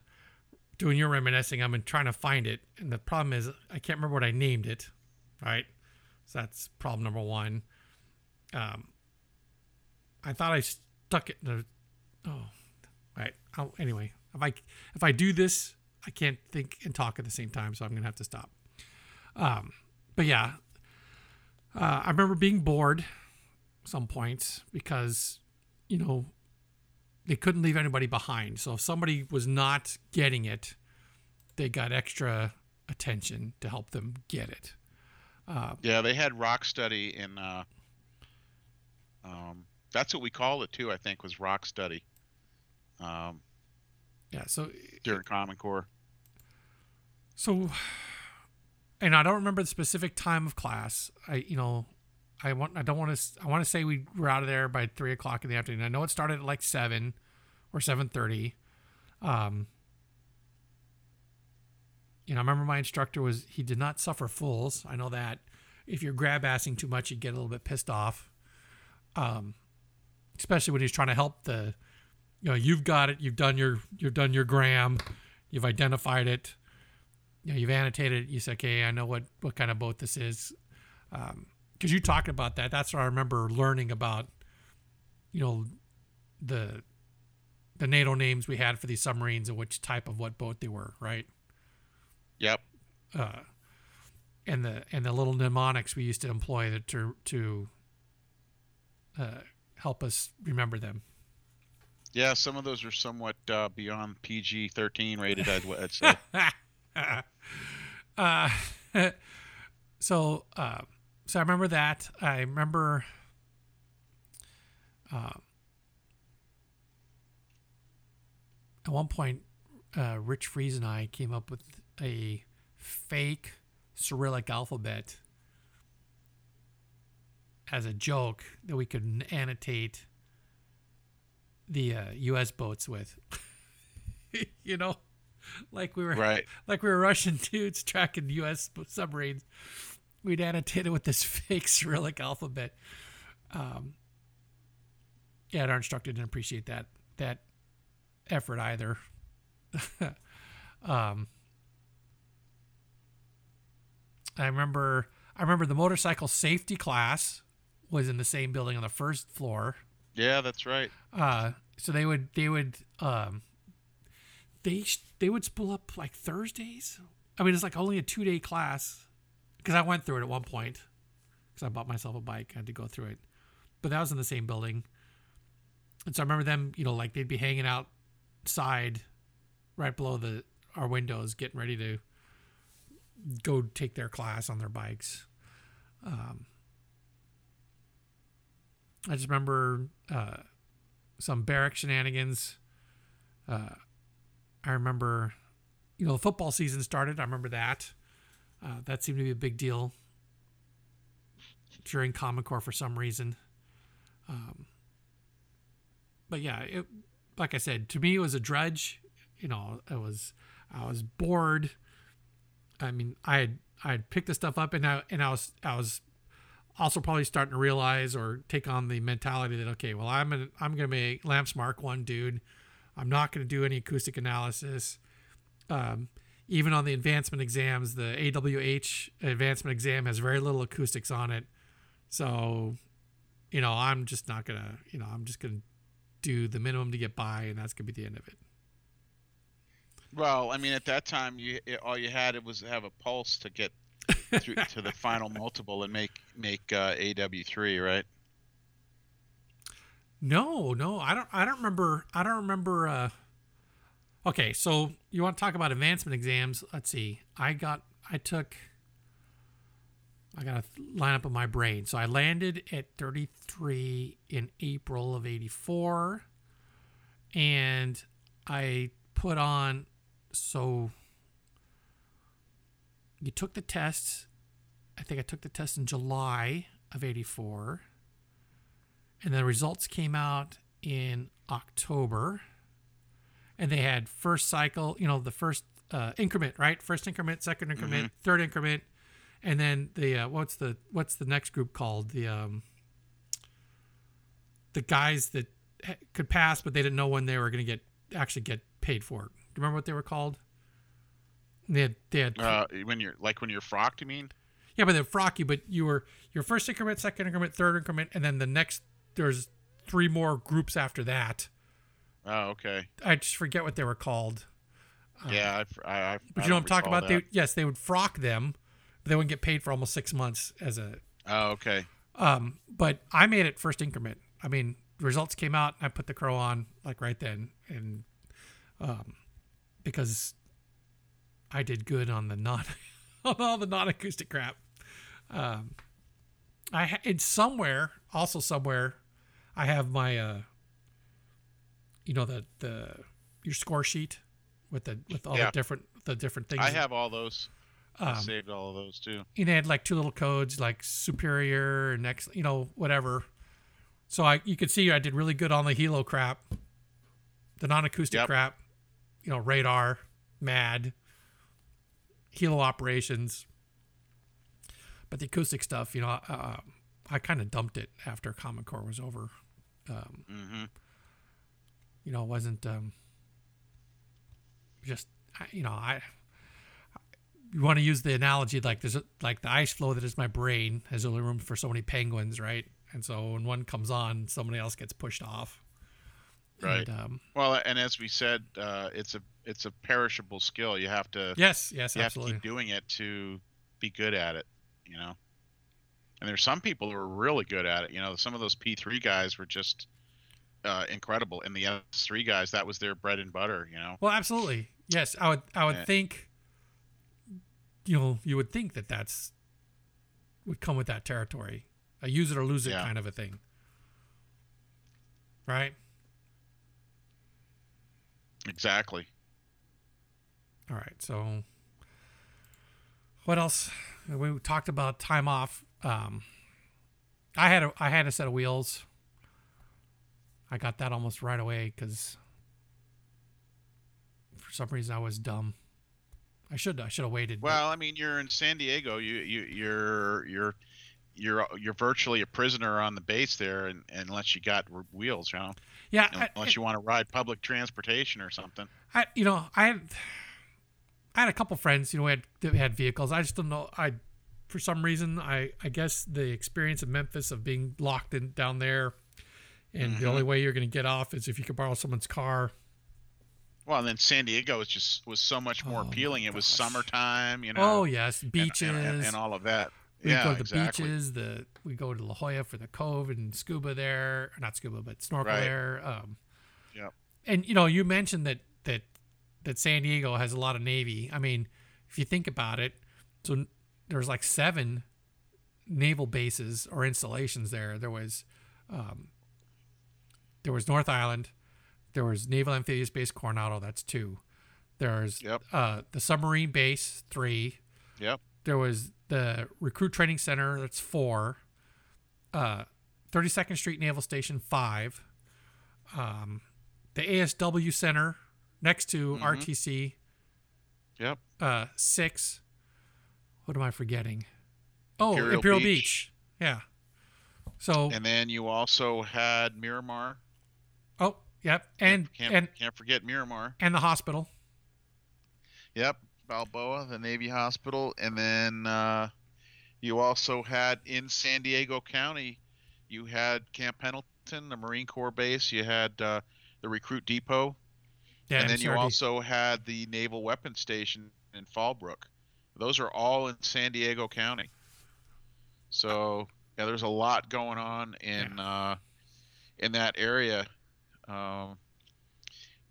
doing your reminiscing, been trying to find it, and the problem is I can't remember what I named it. Right, so that's problem number one. Um, I thought I stuck it in the. Oh, right. I'll, anyway, if I if I do this, I can't think and talk at the same time, so I'm gonna have to stop. Um, but yeah, uh, I remember being bored some points because you know they couldn't leave anybody behind. So if somebody was not getting it, they got extra attention to help them get it. Uh, yeah, they had rock study in. Uh, um, that's what we called it too. I think was rock study. Um, yeah. So during Common Core. So, and I don't remember the specific time of class. I, you know, I want I don't want to I want to say we were out of there by three o'clock in the afternoon. I know it started at like seven or seven thirty. Um, you know, I remember my instructor was he did not suffer fools. I know that if you're grab assing too much, you get a little bit pissed off. Um, especially when he's trying to help the, you know, you've got it, you've done your you've done your gram, you've identified it, you know, you've annotated it. You say, okay, I know what what kind of boat this is. Um, because you talked about that. That's what I remember learning about, you know, the the NATO names we had for these submarines and which type of what boat they were, right? Yep. Uh, and the and the little mnemonics we used to employ to to uh, help us remember them. Yeah, some of those are somewhat uh, beyond PG thirteen rated. I'd, I'd say. uh, so. So I remember that. I remember uh, at one point, uh, Rich Fries and I came up with a fake Cyrillic alphabet as a joke that we could annotate the uh, U.S. boats with. you know, like we were right. like we were Russian dudes tracking U.S. submarines we'd annotate it with this fake Cyrillic alphabet. Um, yeah, our instructor didn't appreciate that that effort either. um, I remember I remember the motorcycle safety class was in the same building on the first floor. Yeah, that's right. Uh, so they would they would um, they they would spool up like Thursdays. I mean, it's like only a two day class, because I went through it at one point because I bought myself a bike. I had to go through it, but that was in the same building. And so I remember them, you know, like they'd be hanging outside, right below the our windows, getting ready to go take their class on their bikes. Um, I just remember uh, some barrack shenanigans. Uh, I remember, you know, the football season started. I remember that. Uh, that seemed to be a big deal during Common Core for some reason. Um, but yeah, it, like I said, to me it was a drudge. You know, it was I was bored. I mean, I had I had picked the stuff up, and I and I was I was also probably starting to realize or take on the mentality that okay, well, I'm an, I'm gonna be Lamps Mark One dude. I'm not gonna do any acoustic analysis. Um, even on the advancement exams, the AWH advancement exam has very little acoustics on it. So, you know, I'm just not going to, you know, I'm just going to do the minimum to get by, and that's going to be the end of it. Well, I mean, at that time, you all you had it was have a pulse to get through to the final multiple and make make uh, AW three, right? No, no, I don't. I don't remember. I don't remember. Uh, Okay, so you want to talk about advancement exams? Let's see. I got, I took, I got to line up in my brain. So I landed at 33 in April of 84. And I put on, so you took the tests. I think I took the test in July of 84. And the results came out in October and they had first cycle, you know, the first uh, increment, right? First increment, second increment, mm-hmm. third increment, and then the uh, what's the what's the next group called? The um, the guys that could pass, but they didn't know when they were going to get actually get paid for it. Do you remember what they were called? They had they had uh, when you're like when you're frocked, you mean? Yeah, but they're frock you, but you were your first increment, second increment, third increment, and then the next there's three more groups after that Oh, okay. I just forget what they were called. Yeah, I, I, I but you know what I'm talking about? They, yes, they would frock them, but they wouldn't get paid for almost six months as a. Oh, okay. Um, but I made it first increment. I mean, results came out. I put the crow on like right then, and um, because I did good on the non on all the non acoustic crap. Um, I it's somewhere also somewhere I have my uh you know the the your score sheet with the with all yeah. the different the different things. I have all those. Um, I saved all of those too. And they had like two little codes, like superior and next, you know, whatever. So I you could see I did really good on the Hilo crap, the non-acoustic yep. crap, you know, radar, mad, Hilo operations. But the acoustic stuff, you know, uh, I kind of dumped it after Common Core was over. Um, mm-hmm you know, it wasn't um, just you know I. You want to use the analogy like there's a, like the ice flow that is my brain has only room for so many penguins, right? And so when one comes on, somebody else gets pushed off. Right. And, um, well, and as we said, uh, it's a it's a perishable skill. You have to yes, yes, you absolutely. have to keep doing it to be good at it. You know. And there's some people who are really good at it. You know, some of those P3 guys were just uh, incredible. And the S3 guys, that was their bread and butter, you know. Well, absolutely. Yes, I would. I would and, think. You know, you would think that that's would come with that territory, a use it or lose it yeah. kind of a thing, right? Exactly. All right. So, what else? We talked about time off. Um, I had a I had a set of wheels I got that almost right away because for some reason I was dumb. I should I should have waited. Well, but... I mean, you're in San Diego. You you you're you're you're you're virtually a prisoner on the base there, and, unless you got wheels, you know. Yeah. Unless I, you want to ride public transportation or something. I you know I had I had a couple friends you know had had vehicles. I just don't know I for some reason I I guess the experience of Memphis of being locked in down there and mm-hmm. the only way you're going to get off is if you could borrow someone's car. Well, and then San Diego was just was so much more oh appealing. It was summertime, you know. Oh yes, beaches and, and, and all of that. We yeah, go to the exactly. beaches. The we go to La Jolla for the Cove and scuba there, not scuba, but snorkel right. there. Um, yeah. And you know, you mentioned that that that San Diego has a lot of Navy. I mean, if you think about it, so there's like seven naval bases or installations there. There was um, there was North Island. There was Naval Amphibious Base Coronado. That's two. There's yep. uh, the submarine base three. Yep. There was the recruit training center. That's four. Uh, 32nd Street Naval Station five. Um, the ASW Center next to mm-hmm. RTC. Yep. Uh, six. What am I forgetting? Oh, Imperial, Imperial Beach. Beach. Yeah. So. And then you also had Miramar. Oh, yep, and can't, and can't forget Miramar and the hospital. Yep, Balboa, the Navy hospital, and then uh, you also had in San Diego County, you had Camp Pendleton, the Marine Corps base. You had uh, the recruit depot, yeah, and then you also had the Naval Weapons Station in Fallbrook. Those are all in San Diego County. So yeah, there's a lot going on in yeah. uh, in that area um,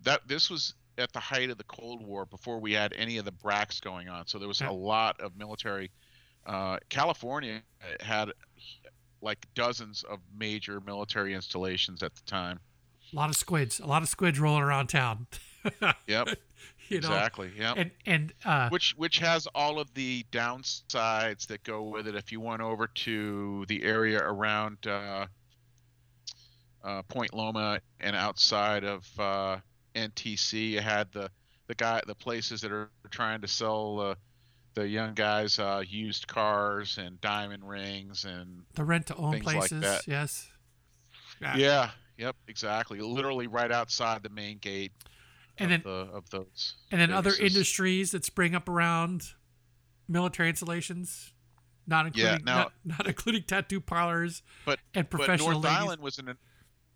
that this was at the height of the Cold War before we had any of the BRACs going on. So there was a lot of military. Uh, California had like dozens of major military installations at the time. A lot of squids. A lot of squids rolling around town. Yep, you know. exactly. Yep. And and uh, which which has all of the downsides that go with it. If you went over to the area around uh, uh, Point Loma and outside of uh, NTC, you had the the guy the places that are trying to sell uh, the young guys uh, used cars and diamond rings and the rent to own like places. that. yes. Yeah. yeah, yep, exactly. Literally right outside the main gate And of then the of those. and then other industries that spring up around military installations, not including now- not, not including tattoo parlors But and but professional North ladies. Island was an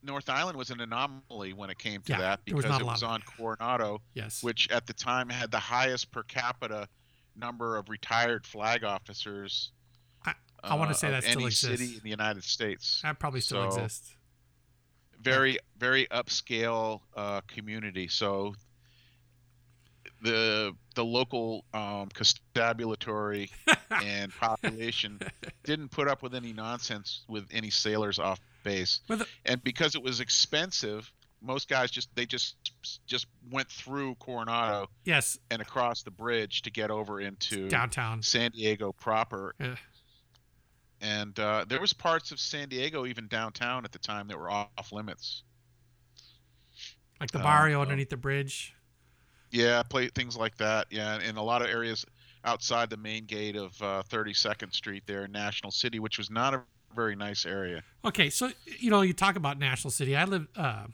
North Island was an anomaly when it came to Yeah, that there was because it was on Coronado, yes. which at the time had the highest per capita number of retired flag officers. I- I wanna uh, say that still any exists. city in the United States. that probably still so- exists. Very very upscale uh, community. So the the local um, constabulary and population didn't put up with any nonsense with any sailors off base. The- and because it was expensive, most guys just they just just went through Coronado Yes, and across the bridge to get over into downtown. San Diego proper. Yeah. And uh, there was parts of San Diego, even downtown at the time, that were off limits. Like the Uh, barrio uh, underneath the bridge. Yeah, play things like that. Yeah, in a lot of areas outside the main gate of uh, 32nd Street there in National City, which was not a very nice area. Okay, so you know, you talk about National City. I live uh,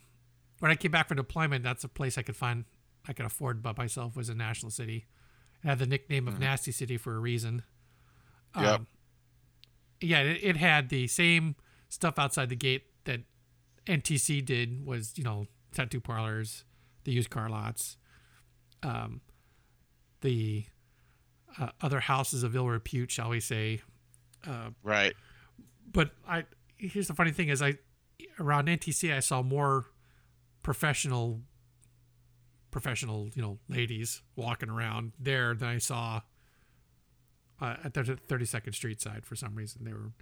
when I came back from deployment. That's a place I could find, I could afford by myself was in National City. It had the nickname of Mhm. Nasty City for a reason. Um, Yep. yeah, it, it had the same stuff outside the gate that NTC did. Was you know tattoo parlors, the used car lots, um, the uh, other houses of ill repute, shall we say, uh, Right. but I here's the funny thing is I around NTC I saw more professional professional you know ladies walking around there than I saw uh, at the 32nd Street side for some reason they were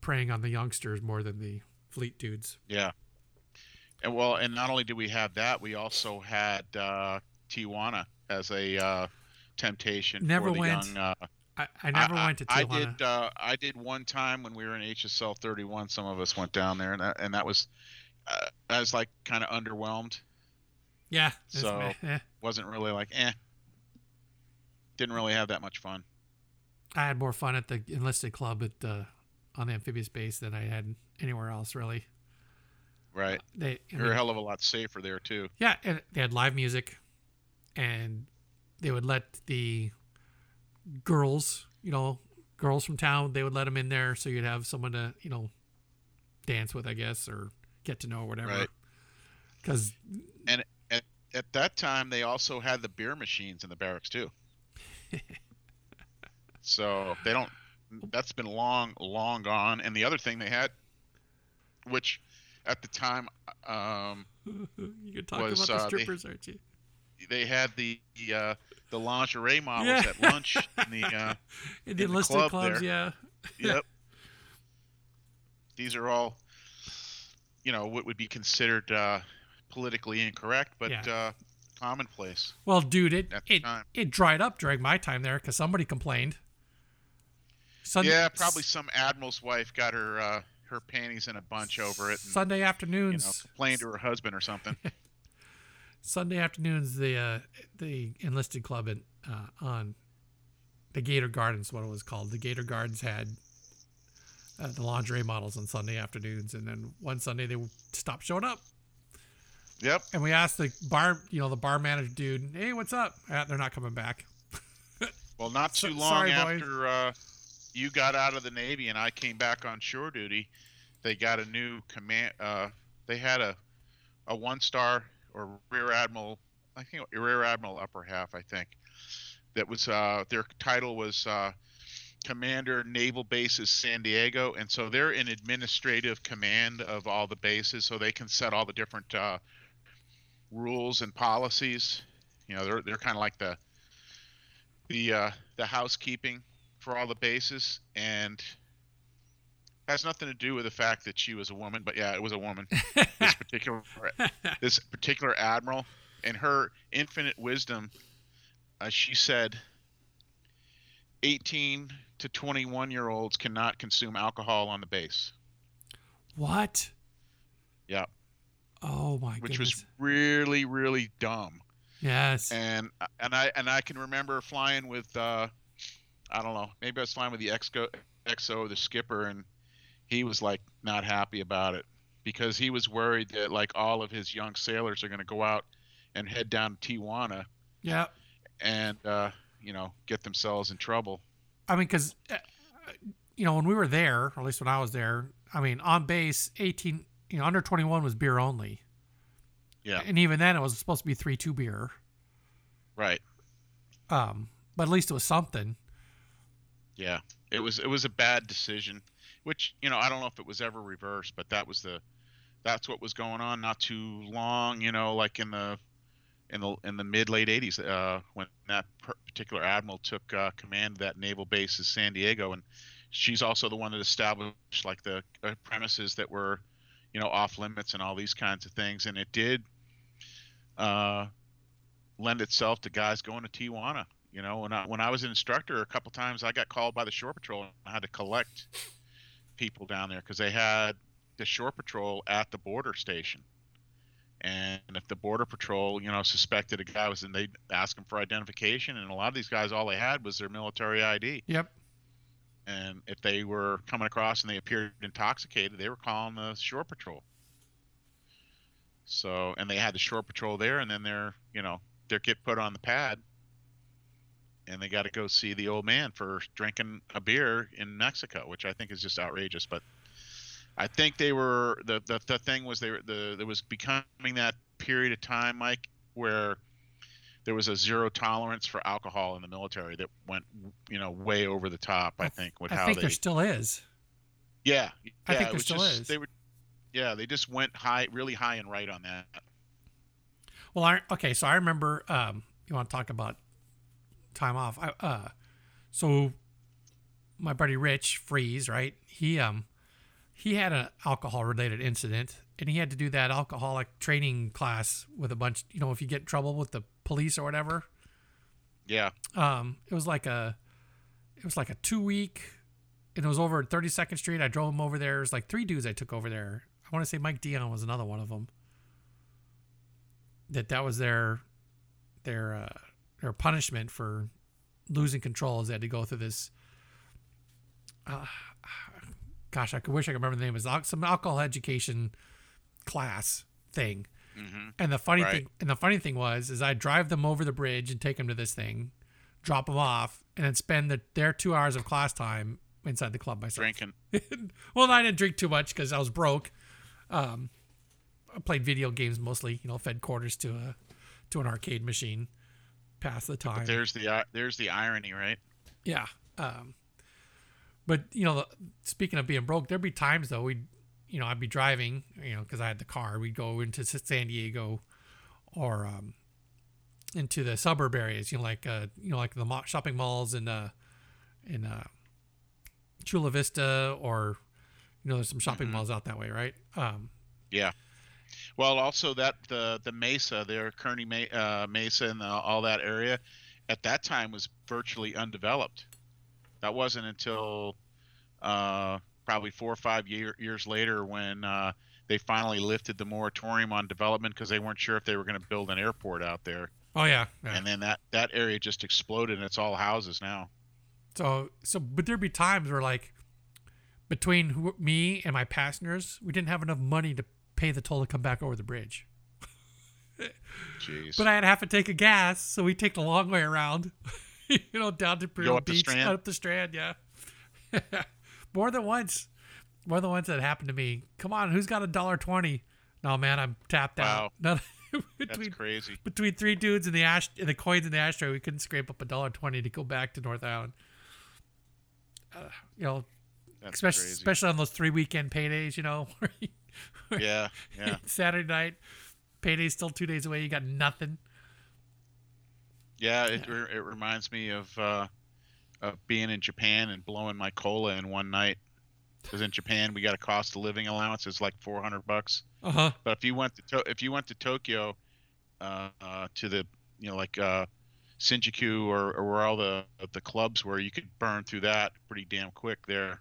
preying on the youngsters more than the fleet dudes. Yeah. And well, and not only did we have that, we also had uh, Tijuana as a uh, temptation Never for the went. young. Uh, I, I never I, went to Tijuana. I did. Uh, I did one time when we were in HSL 31. Some of us went down there, and that, and that was, uh, I was like kind of underwhelmed. yeah, so- eh. Wasn't really like eh. Didn't really have that much fun. I had more fun at the enlisted club at the on the amphibious base than I had anywhere else really. Right. They You're mean, a hell of a lot safer there too. Yeah, and they had live music, and they would let the girls, you know, girls from town, they would let them in there, so you'd have someone to, you know, dance with, I guess, or get to know, or whatever. Right. Because and At that time, they also had the beer machines in the barracks too. so they don't. That's been long, long gone. And the other thing they had, which at the time, um, you could talk Was, about the uh, they- strippers, aren't you? They had the the, uh, the lingerie models Yeah. at lunch in the. Uh, In the in the enlisted club clubs, there. yeah. yep. These are all, you know, what would be considered uh, politically incorrect, but Yeah. uh, commonplace Well, dude, it it, time. it dried up during my time there because somebody complained. Sunday, yeah, probably some admiral's wife got her uh, her panties in a bunch over it, and Sunday you know, complained to her husband or something. Sunday afternoons, the uh, the enlisted club in, uh, on the Gator Gardens, what it was called. The Gator Gardens had uh, the lingerie models on Sunday afternoons, and then one Sunday they stopped showing up, yep. and we asked the bar, you know, the bar manager dude, "Hey, what's up?" Ah, they're not coming back. Well, not too long sorry, after uh, you got out of the Navy and I came back on shore duty, they got a new command. Uh, they had a a one star or rear admiral, I think rear admiral upper half, I think. That was uh, their title was uh, Commander Naval Bases San Diego, and so they're in administrative command of all the bases, so they can set all the different uh, rules and policies. You know, they're they're kind of like the the uh, the housekeeping for all the bases, and has nothing to do with the fact that she was a woman. But yeah, it was a woman. this particular this particular admiral, and her infinite wisdom, uh, she said, 18 to 21 year olds cannot consume alcohol on the base. What? Yeah. Oh my god. Which goodness. was really really dumb. Yes. And and I and I can remember flying with uh I don't know, maybe I was flying with the XO XO the skipper and he was like not happy about it because he was worried that like all of his young sailors are going to go out and head down to Tijuana yeah. and uh you know, get themselves in trouble. I mean, because you know when we were there, or at least when I was there, I mean, on base, eighteen, you know, under twenty one was beer only. Yeah. And even then, it was supposed to be three two beer. Right. Um, but at least it was something. Yeah. It was it was a bad decision, which, you know, I don't know if it was ever reversed, but that was the that's what was going on not too long, you know, like in the in the in the mid late 80s uh, when that particular admiral took uh, command of that naval base in San Diego and she's also the one that established like the uh, premises that were you know off limits and all these kinds of things and it did uh, lend itself to guys going to Tijuana you know when I when I was an instructor a couple times I got called by the shore patrol and I had to collect people down there because they had the shore patrol at the border station and if the border patrol, you know, suspected a guy was, and they'd ask him for identification. And a lot of these guys, all they had was their military ID. Yep. And if they were coming across and they appeared intoxicated, they were calling the shore patrol. So, and they had the shore patrol there, and then they're, you know, they're get put on the pad, and they got to go see the old man for drinking a beer in Mexico, which I think is just outrageous. But I think they were the, the the thing was they were the there was becoming that period of time, Mike, where there was a zero tolerance for alcohol in the military that went you know way over the top. I think with I how think they there still is. yeah, I yeah, think there still just, is. They were yeah they just went high really high and right on that. Well, I okay, so I remember. Um, you want to talk about time off? I, uh, so my buddy Rich Freeze, right? He um he had an alcohol related incident, and he had to do that alcoholic training class with a bunch. You know, if you get in trouble with the police or whatever. Yeah, Um, it was like a, it was like a two week, and it was over at 32nd Street. I drove him over there. It was like three dudes I took over there. I want to say Mike Dion was another one of them. That that was their, their, uh, their punishment for losing control. Is they had to go through this. Uh, gosh, I wish I could remember the name. It was some alcohol education class thing. hmm And the funny Right. thing, and the funny thing was, is I drive them over the bridge and take them to this thing, drop them off, and then spend the, their two hours of class time inside the club myself. drinking. well, I didn't drink too much because I was broke. Um, I played video games mostly, you know, fed quarters to a to an arcade machine, pass the time. But there's the uh, there's the irony, right? Yeah. Um, but you know, speaking of being broke, there'd be times though we'd, you know, I'd be driving, you know, because I had the car. We'd go into San Diego, or um, into the suburb areas. You know, like uh, you know, like the shopping malls in uh, in uh, Chula Vista, or you know, there's some shopping Mhm. malls out that way, right? Um, Yeah. Well, also that the the Mesa there, Kearny uh, Mesa, and the, all that area, at that time was virtually undeveloped. That wasn't until uh, probably four or five year, years later when uh, they finally lifted the moratorium on development because they weren't sure if they were going to build an airport out there. oh yeah, yeah. And then that that area just exploded, and it's all houses now. So so, but there'd be times where like between who, me and my passengers, we didn't have enough money to pay the toll to come back over the bridge. Jeez. But I had half a tank of gas, so we take the long way around. you know, down to Imperial up the Beach, up the Strand. Yeah, more than once. More than once that happened to me. Come on, who's got a dollar twenty? No, man, I'm tapped out. Wow. That's between crazy. between three dudes in the ash in the coins in the ashtray, we couldn't scrape up a dollar twenty to go back to North Island. Uh, you know, That's especially crazy. especially on those three weekend paydays. You know, where you- Yeah, yeah. Saturday night, Payday's still two days away. You got nothing. Yeah, it yeah. it reminds me of uh, of being in Japan and blowing my cola in one night. Because in Japan we got a cost of living allowance It's like four hundred bucks. Uh huh. But if you went to, to if you went to Tokyo, uh, uh, to the you know like uh, Shinjuku or, or where all the the clubs were, you could burn through that pretty damn quick there.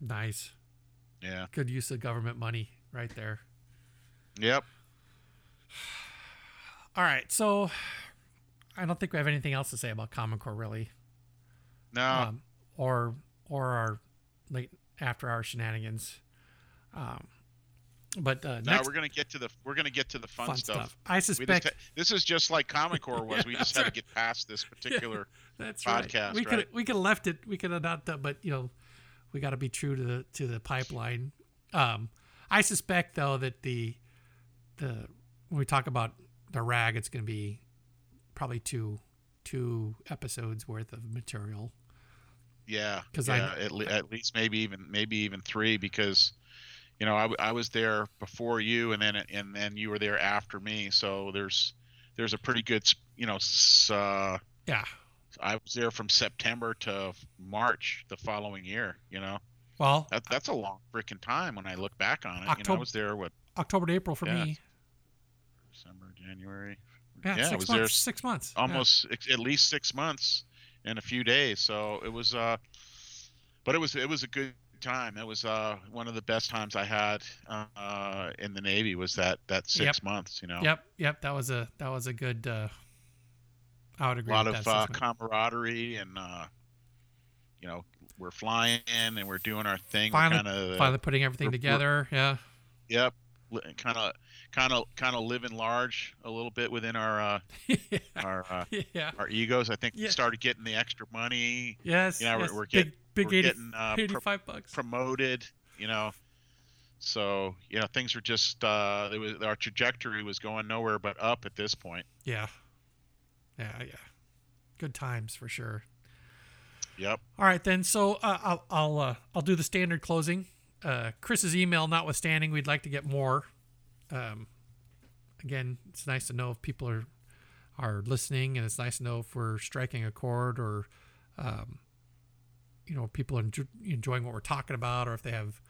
Nice. Yeah. Good use of government money right there. Yep. All right, so I don't think we have anything else to say about Common Core, really. No. Um, or or our late after our shenanigans. Um, but uh, now we're gonna get to the we're gonna get to the fun, fun stuff. stuff. I suspect this is just like Common Core was. yeah, we just had right. to get past this particular yeah, that's podcast. Right. We right? could we could have left it. We could have not done, but you know, we got to be true to the to the pipeline. Um, I suspect though that the the when we talk about the rag, it's going to be probably two two episodes worth of material. Yeah, because yeah, I at, le- at least maybe even maybe even three because you know I, I was there before you and then and then you were there after me so there's there's a pretty good you know uh, yeah I was there from September to March the following year you know well that, that's a long freaking time when I look back on it October, you know I was there what October to April for yeah. me December January yeah, yeah six I was months, there six months almost yeah. at least six months in a few days so it was uh but it was it was a good time. It was uh, one of the best times I had uh, in the Navy. Was that that six yep. months? You know. Yep, yep. That was a that was a good. Uh, I would agree. A lot of uh, camaraderie and uh, you know we're flying and we're doing our thing. Finally, kinda, finally putting everything together. Yeah. Yep. Kind of, kind of, kind of living large a little bit within our uh, yeah. our uh, yeah. our egos. I think yeah. we started getting the extra money. Yes. You know, yes. we're, we're getting big 80, getting uh, 85 pro- bucks promoted you know so you know things were just uh it was our trajectory was going nowhere but up at this point yeah yeah yeah. Good times for sure. Yep. All right then. So uh, i'll i'll uh, i'll do the standard closing. Uh chris's email notwithstanding we'd like to get more. Um again it's nice to know if people are are listening and it's nice to know if we're striking a chord or um, you know people are enjoying what we're talking about, or if they have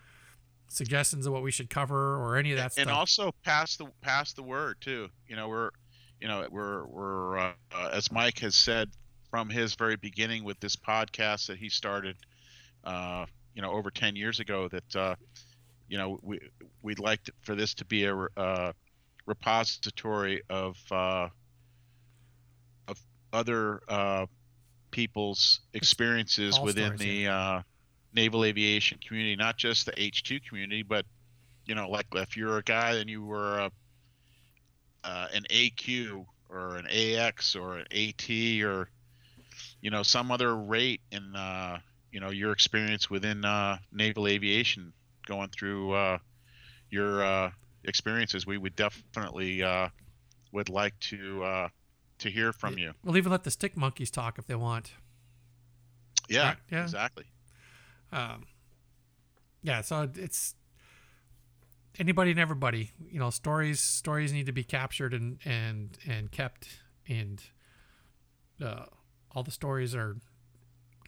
suggestions of what we should cover, or any of that and stuff. And also pass the pass the word too. You know, we're you know we're we're uh, uh, as Mike has said from his very beginning with this podcast that he started, uh, you know, over ten years ago. That uh, you know we we'd like to, for this to be a uh, repository of uh, of other uh, people's experiences All within stories, the yeah. uh, naval aviation community, not just the H2 community, but you know, like if you're a guy and you were a, uh, an AQ or an AX or an AT or you know some other rate in uh, you know your experience within uh, naval aviation, going through uh, your uh, experiences, we would definitely uh, would like to uh, to hear from you. We'll even let the stick monkeys talk if they want. Yeah, right? yeah, exactly. Um, yeah, so it's anybody and everybody. You know, stories stories need to be captured and and and kept, and uh, all the stories are,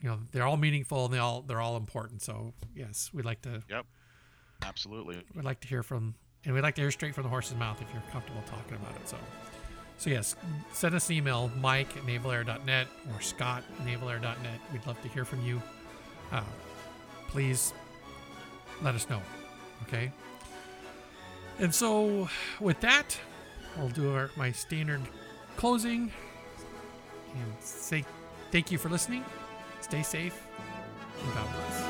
you know, they're all meaningful and they all they're all important. So yes, we'd like to. Yep. Absolutely. We'd like to hear from, and we'd like to hear straight from the horse's mouth if you're comfortable talking about it. So. So, yes, send us an email, mike at navalair.net or scott at navalair.net. We'd love to hear from you. Uh, please let us know. Okay? And so, with that, I'll do our, my standard closing and say thank you for listening. Stay safe and God bless.